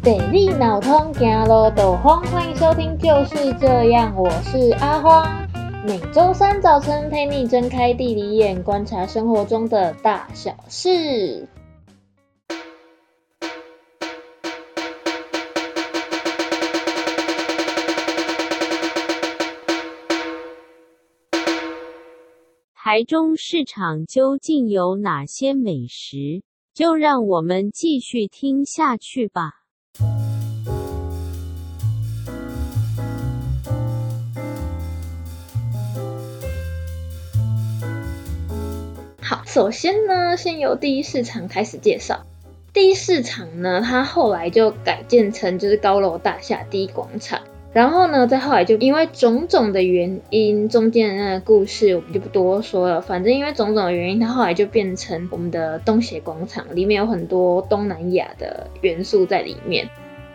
地理脑通，行路都慌。欢迎收听《就是这样》，我是阿荒。每周三早晨陪你睁开地理眼，观察生活中的大小事。台中市场究竟有哪些美食？就让我们继续听下去吧。好，首先呢，先由第一市场开始介绍。第一市场呢，它后来就改建成就是高楼大厦第一广场。然后呢，再后来就因为种种的原因，中间的那个故事我们就不多说了。反正因为种种的原因，它后来就变成我们的东协广场，里面有很多东南亚的元素在里面。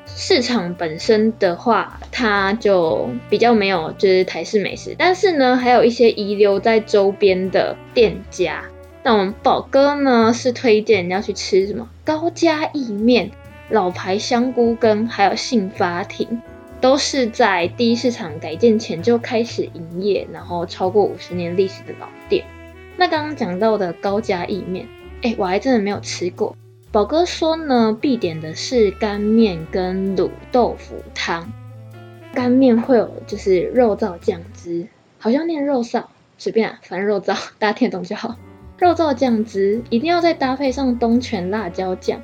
市场本身的话，它就比较没有就是台式美食，但是呢，还有一些遗留在周边的店家。那我们宝哥呢是推荐要去吃什么高家意面、老牌香菇羹，还有杏发亭。都是在第一市场改建前就开始营业，然后超过五十年历史的老店。那刚刚讲到的高家意面，哎，我还真的没有吃过。宝哥说呢，必点的是干面跟卤豆腐汤。干面会有就是肉燥酱汁，好像念肉臊，随便啊，反正肉燥，大家听得懂就好。肉燥酱汁一定要再搭配上东泉辣椒酱。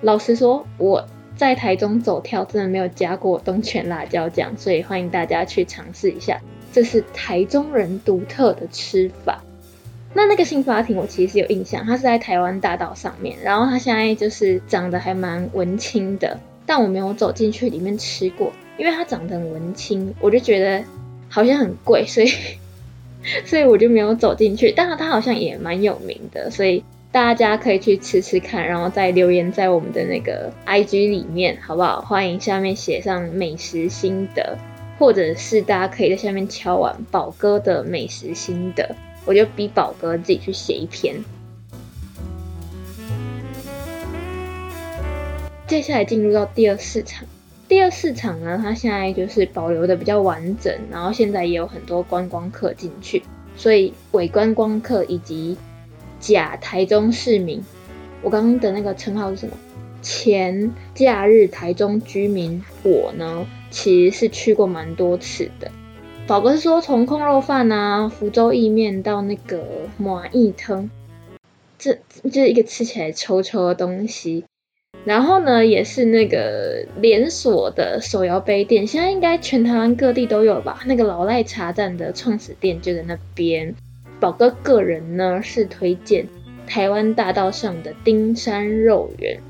老实说，我。在台中走跳，真的没有加过东泉辣椒酱，所以欢迎大家去尝试一下，这是台中人独特的吃法。那那个杏发亭，我其实有印象，它是在台湾大道上面，然后它现在就是长得还蛮文青的，但我没有走进去里面吃过，因为它长得很文青，我就觉得好像很贵，所以 所以我就没有走进去。但是它好像也蛮有名的，所以。大家可以去吃吃看，然后再留言在我们的那个 IG 里面，好不好？欢迎下面写上美食心得，或者是大家可以在下面敲完宝哥的美食心得，我就逼宝哥自己去写一篇。接下来进入到第二市场，第二市场呢，它现在就是保留的比较完整，然后现在也有很多观光客进去，所以伪观光客以及。假台中市民，我刚刚的那个称号是什么？前假日台中居民，我呢其实是去过蛮多次的。宝哥是说，从空肉饭啊、福州意面到那个麻意汤，这就是一个吃起来臭臭的东西。然后呢，也是那个连锁的手摇杯店，现在应该全台湾各地都有吧？那个老赖茶站的创始店就在那边。宝哥个人呢是推荐台湾大道上的丁山肉圆。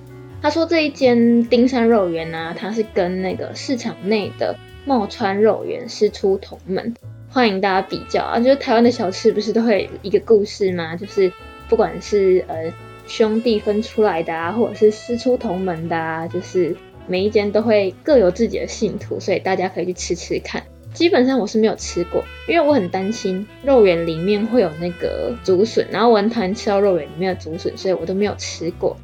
他说这一间丁山肉圆呢、啊，它是跟那个市场内的茂川肉圆师出同门，欢迎大家比较啊。就是台湾的小吃不是都会一个故事吗？就是不管是呃兄弟分出来的啊，或者是师出同门的啊，就是每一间都会各有自己的信徒，所以大家可以去吃吃看。基本上我是没有吃过，因为我很担心肉圆里面会有那个竹笋，然后我很讨厌吃到肉圆里面的竹笋，所以我都没有吃过。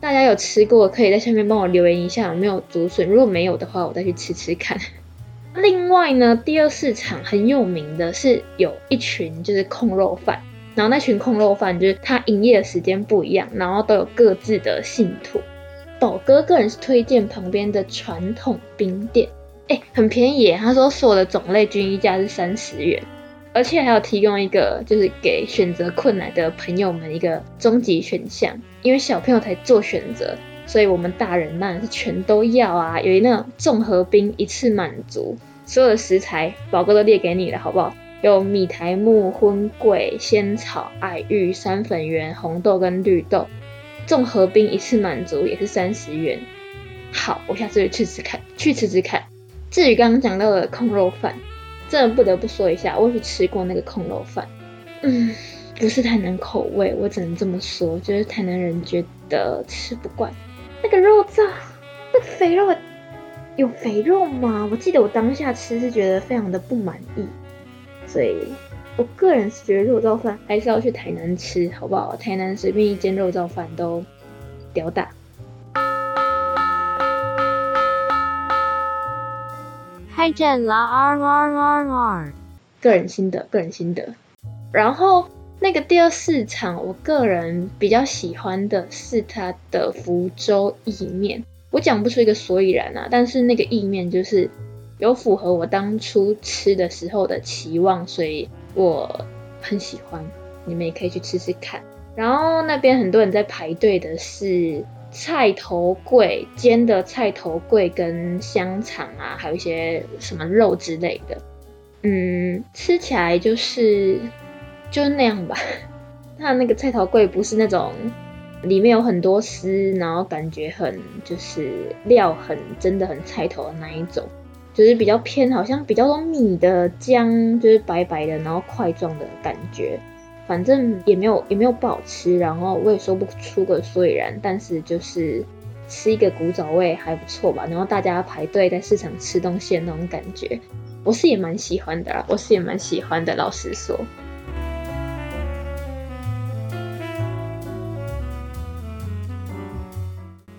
大家有吃过，可以在下面帮我留言一下有没有竹笋，如果没有的话，我再去吃吃看。另外呢，第二市场很有名的是有一群就是控肉贩，然后那群控肉贩就是他营业的时间不一样，然后都有各自的信徒。宝哥个人是推荐旁边的传统冰店。哎、很便宜！他说所有的种类均一价是三十元，而且还有提供一个就是给选择困难的朋友们一个终极选项，因为小朋友才做选择，所以我们大人当然是全都要啊！有一那种综合冰一次满足，所有的食材宝哥都列给你了，好不好？有米苔目、荤桂、仙草、爱玉、山粉圆、红豆跟绿豆，综合冰一次满足也是三十元。好，我下次去吃吃看，去吃吃看。至于刚刚讲到的控肉饭，真的不得不说一下，我有去吃过那个控肉饭，嗯，不是台南口味，我只能这么说，就是台南人觉得吃不惯那个肉燥，那个肥肉有肥肉吗？我记得我当下吃是觉得非常的不满意，所以我个人是觉得肉燥饭还是要去台南吃，好不好？台南随便一间肉燥饭都屌打。开战啦！R R R R，个人心得，个人心得。然后那个第二市场，我个人比较喜欢的是它的福州意面。我讲不出一个所以然啊，但是那个意面就是有符合我当初吃的时候的期望，所以我很喜欢。你们也可以去吃吃看。然后那边很多人在排队的是菜头粿，煎的菜头粿跟香肠啊，还有一些什么肉之类的。嗯，吃起来就是就是那样吧。它那个菜头粿不是那种里面有很多丝，然后感觉很就是料很真的很菜头的那一种，就是比较偏好像比较多米的浆，就是白白的，然后块状的感觉。反正也没有也没有不好吃，然后我也说不出个所以然，但是就是吃一个古早味还不错吧。然后大家排队在市场吃东西的那种感觉，我是也蛮喜欢的啦，我是也蛮喜欢的，老实说。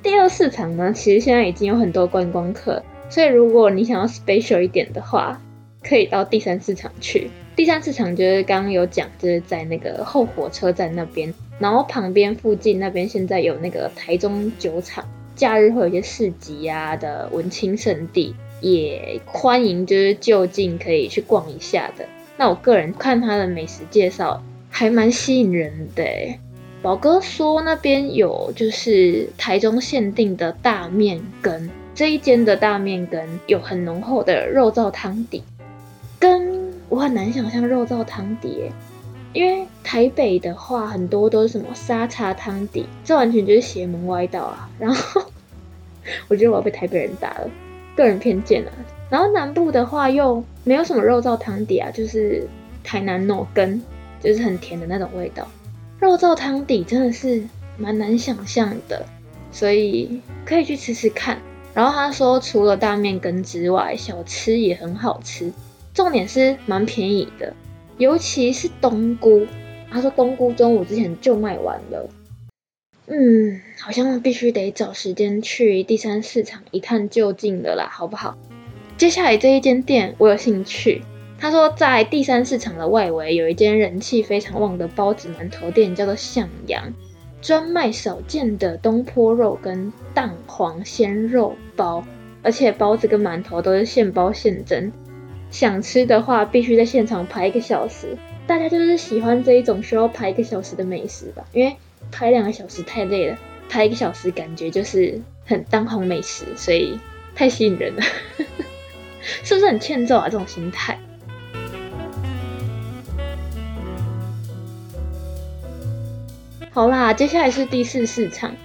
第二市场呢，其实现在已经有很多观光客，所以如果你想要 special 一点的话，可以到第三市场去。第三市场就是刚刚有讲，就是在那个后火车站那边，然后旁边附近那边现在有那个台中酒厂，假日会有一些市集啊的文青圣地，也欢迎就是就近可以去逛一下的。那我个人看他的美食介绍还蛮吸引人的，宝哥说那边有就是台中限定的大面羹，这一间的大面羹有很浓厚的肉燥汤底，跟。我很难想象肉燥汤底，因为台北的话很多都是什么沙茶汤底，这完全就是邪门歪道啊！然后 我觉得我要被台北人打了，个人偏见啊。然后南部的话又没有什么肉燥汤底啊，就是台南糯羹，就是很甜的那种味道。肉燥汤底真的是蛮难想象的，所以可以去吃吃看。然后他说除了大面羹之外，小吃也很好吃。重点是蛮便宜的，尤其是冬菇。他说冬菇中午之前就卖完了。嗯，好像必须得找时间去第三市场一探究竟的啦，好不好？接下来这一间店我有兴趣。他说在第三市场的外围有一间人气非常旺的包子馒头店，叫做向阳，专卖少见的东坡肉跟蛋黄鲜肉包，而且包子跟馒头都是现包现蒸。想吃的话，必须在现场排一个小时。大家就是喜欢这一种需要排一个小时的美食吧？因为排两个小时太累了，排一个小时感觉就是很当红美食，所以太吸引人了。是不是很欠揍啊？这种心态。好啦，接下来是第四市场。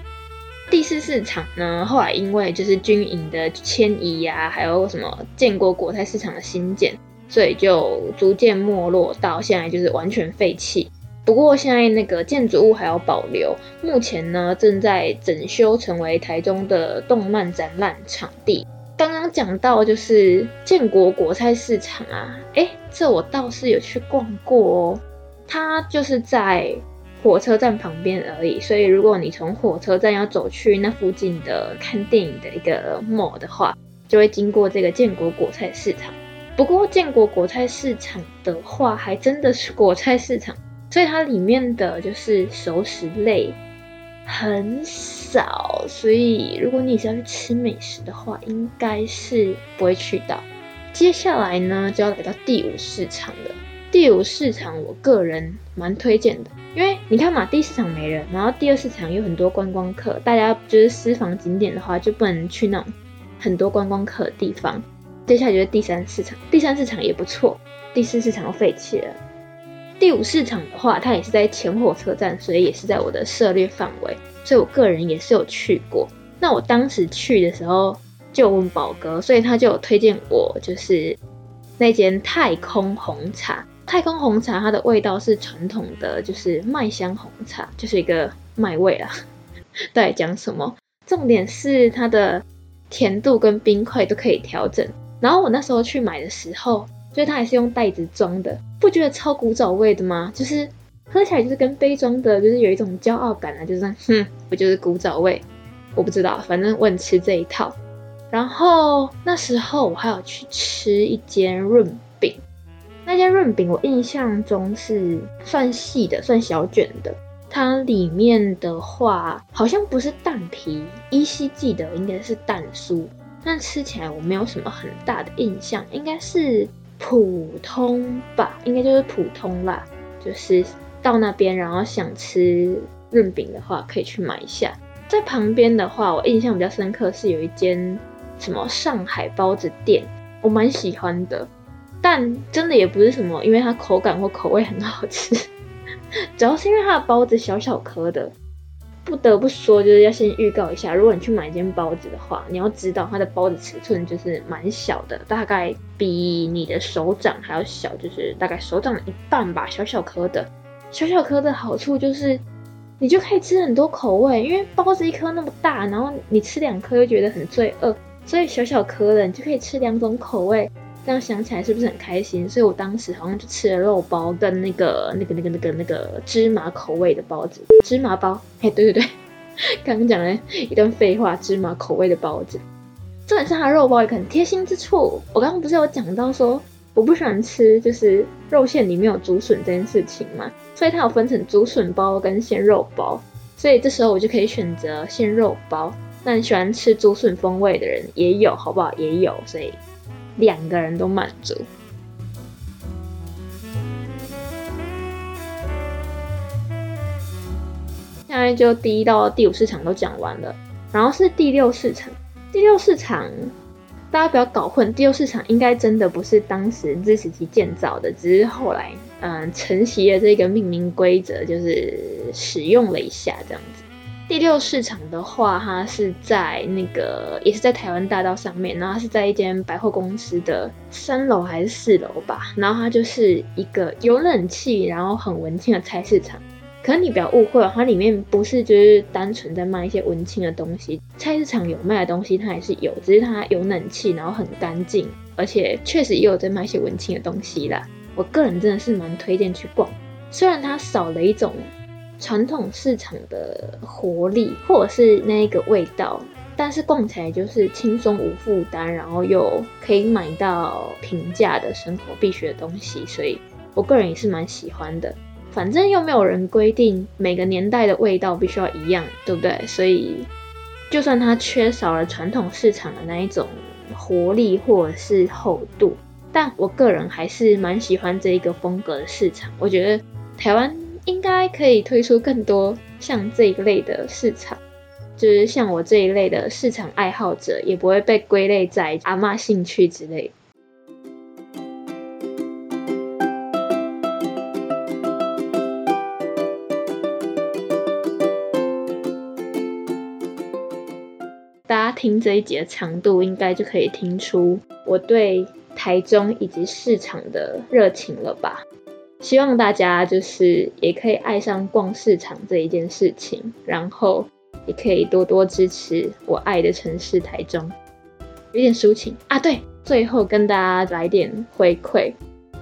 第四市场呢，后来因为就是军营的迁移呀、啊，还有什么建国国菜市场的新建，所以就逐渐没落到现在就是完全废弃。不过现在那个建筑物还要保留，目前呢正在整修成为台中的动漫展览场地。刚刚讲到就是建国国菜市场啊，诶，这我倒是有去逛过哦，它就是在。火车站旁边而已，所以如果你从火车站要走去那附近的看电影的一个 mall 的话，就会经过这个建国果菜市场。不过建国果菜市场的话，还真的是果菜市场，所以它里面的就是熟食类很少，所以如果你是要去吃美食的话，应该是不会去到。接下来呢，就要来到第五市场了。第五市场，我个人蛮推荐的，因为你看嘛，第一市场没人，然后第二市场有很多观光客，大家就是私房景点的话，就不能去那种很多观光客的地方。接下来就是第三市场，第三市场也不错，第四市场废弃了。第五市场的话，它也是在前火车站，所以也是在我的涉猎范围，所以我个人也是有去过。那我当时去的时候就问宝哥，所以他就有推荐我，就是那间太空红茶。太空红茶，它的味道是传统的，就是麦香红茶，就是一个麦味啦。到底讲什么？重点是它的甜度跟冰块都可以调整。然后我那时候去买的时候，就是它还是用袋子装的，不觉得超古早味的吗？就是喝起来就是跟杯装的，就是有一种骄傲感啊，就是哼，我就是古早味？我不知道，反正我很吃这一套。然后那时候我还有去吃一间润饼，那间润饼我印象中是算细的，算小卷的。它里面的话好像不是蛋皮，依稀记得应该是蛋酥，但吃起来我没有什么很大的印象，应该是普通吧，应该就是普通啦。就是到那边然后想吃润饼的话，可以去买一下。在旁边的话，我印象比较深刻是有一间什么上海包子店，我蛮喜欢的，但真的也不是什么，因为它口感或口味很好吃。主要是因为它的包子小小颗的，不得不说，就是要先预告一下，如果你去买一间包子的话，你要知道它的包子尺寸就是蛮小的，大概比你的手掌还要小，就是大概手掌的一半吧，小小颗的。小小颗的好处就是，你就可以吃很多口味，因为包子一颗那么大，然后你吃两颗又觉得很罪恶，所以小小颗的你就可以吃两种口味。这样想起来是不是很开心？所以我当时好像就吃了肉包跟那个、那个、那个、那个、那个芝麻口味的包子，芝麻包。哎，对对对，刚刚讲了一段废话，芝麻口味的包子。重点是它肉包有很贴心之处。我刚刚不是有讲到说我不喜欢吃就是肉馅里面有竹笋这件事情嘛，所以它有分成竹笋包跟鲜肉包，所以这时候我就可以选择鲜肉包。那你喜欢吃竹笋风味的人也有，好不好？也有，所以。两个人都满足。现在就第一到第五市场都讲完了，然后是第六市场。第六市场，大家不要搞混，第六市场应该真的不是当时日时期建造的，只是后来嗯承袭了这个命名规则，就是使用了一下这样子。第六市场的话，它是在那个也是在台湾大道上面，然后它是在一间百货公司的三楼还是四楼吧，然后它就是一个有冷气，然后很文青的菜市场。可是你不要误会，它里面不是就是单纯在卖一些文青的东西，菜市场有卖的东西它也是有，只是它有冷气，然后很干净，而且确实也有在卖一些文青的东西啦。我个人真的是蛮推荐去逛，虽然它少了一种。传统市场的活力，或者是那个味道，但是逛起来就是轻松无负担，然后又可以买到平价的生活必需的东西，所以我个人也是蛮喜欢的。反正又没有人规定每个年代的味道必须要一样，对不对？所以就算它缺少了传统市场的那一种活力或者是厚度，但我个人还是蛮喜欢这一个风格的市场。我觉得台湾。应该可以推出更多像这一类的市场，就是像我这一类的市场爱好者，也不会被归类在阿嬷兴趣之类。大家听这一集的长度，应该就可以听出我对台中以及市场的热情了吧？希望大家就是也可以爱上逛市场这一件事情，然后也可以多多支持我爱的城市台中。有点抒情啊，对，最后跟大家来点回馈。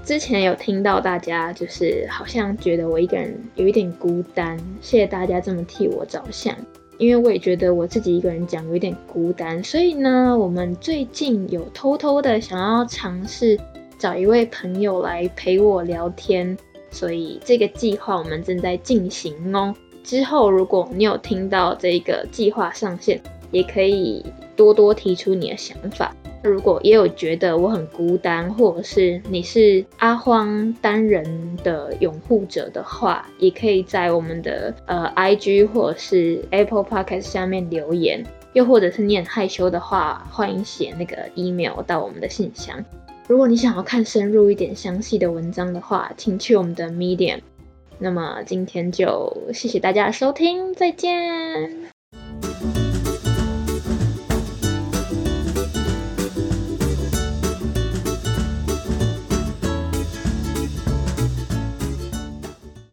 之前有听到大家就是好像觉得我一个人有一点孤单，谢谢大家这么替我着想，因为我也觉得我自己一个人讲有点孤单，所以呢，我们最近有偷偷的想要尝试。找一位朋友来陪我聊天，所以这个计划我们正在进行哦。之后如果你有听到这个计划上线，也可以多多提出你的想法。如果也有觉得我很孤单，或者是你是阿荒单人的拥护者的话，也可以在我们的呃 IG 或者是 Apple Podcast 下面留言，又或者是你很害羞的话，欢迎写那个 email 到我们的信箱。如果你想要看深入一点、详细的文章的话，请去我们的 Medium。那么今天就谢谢大家的收听，再见。